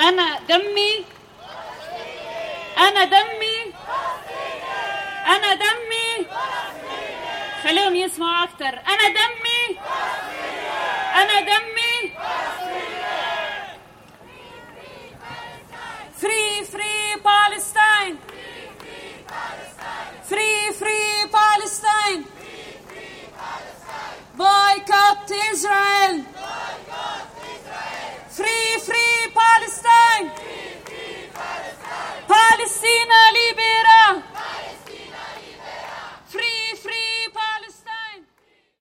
أنا دمي أنا دمي أنا دمي. خليهم يسمعوا أكتر. أنا دمي أنا دمي. ensina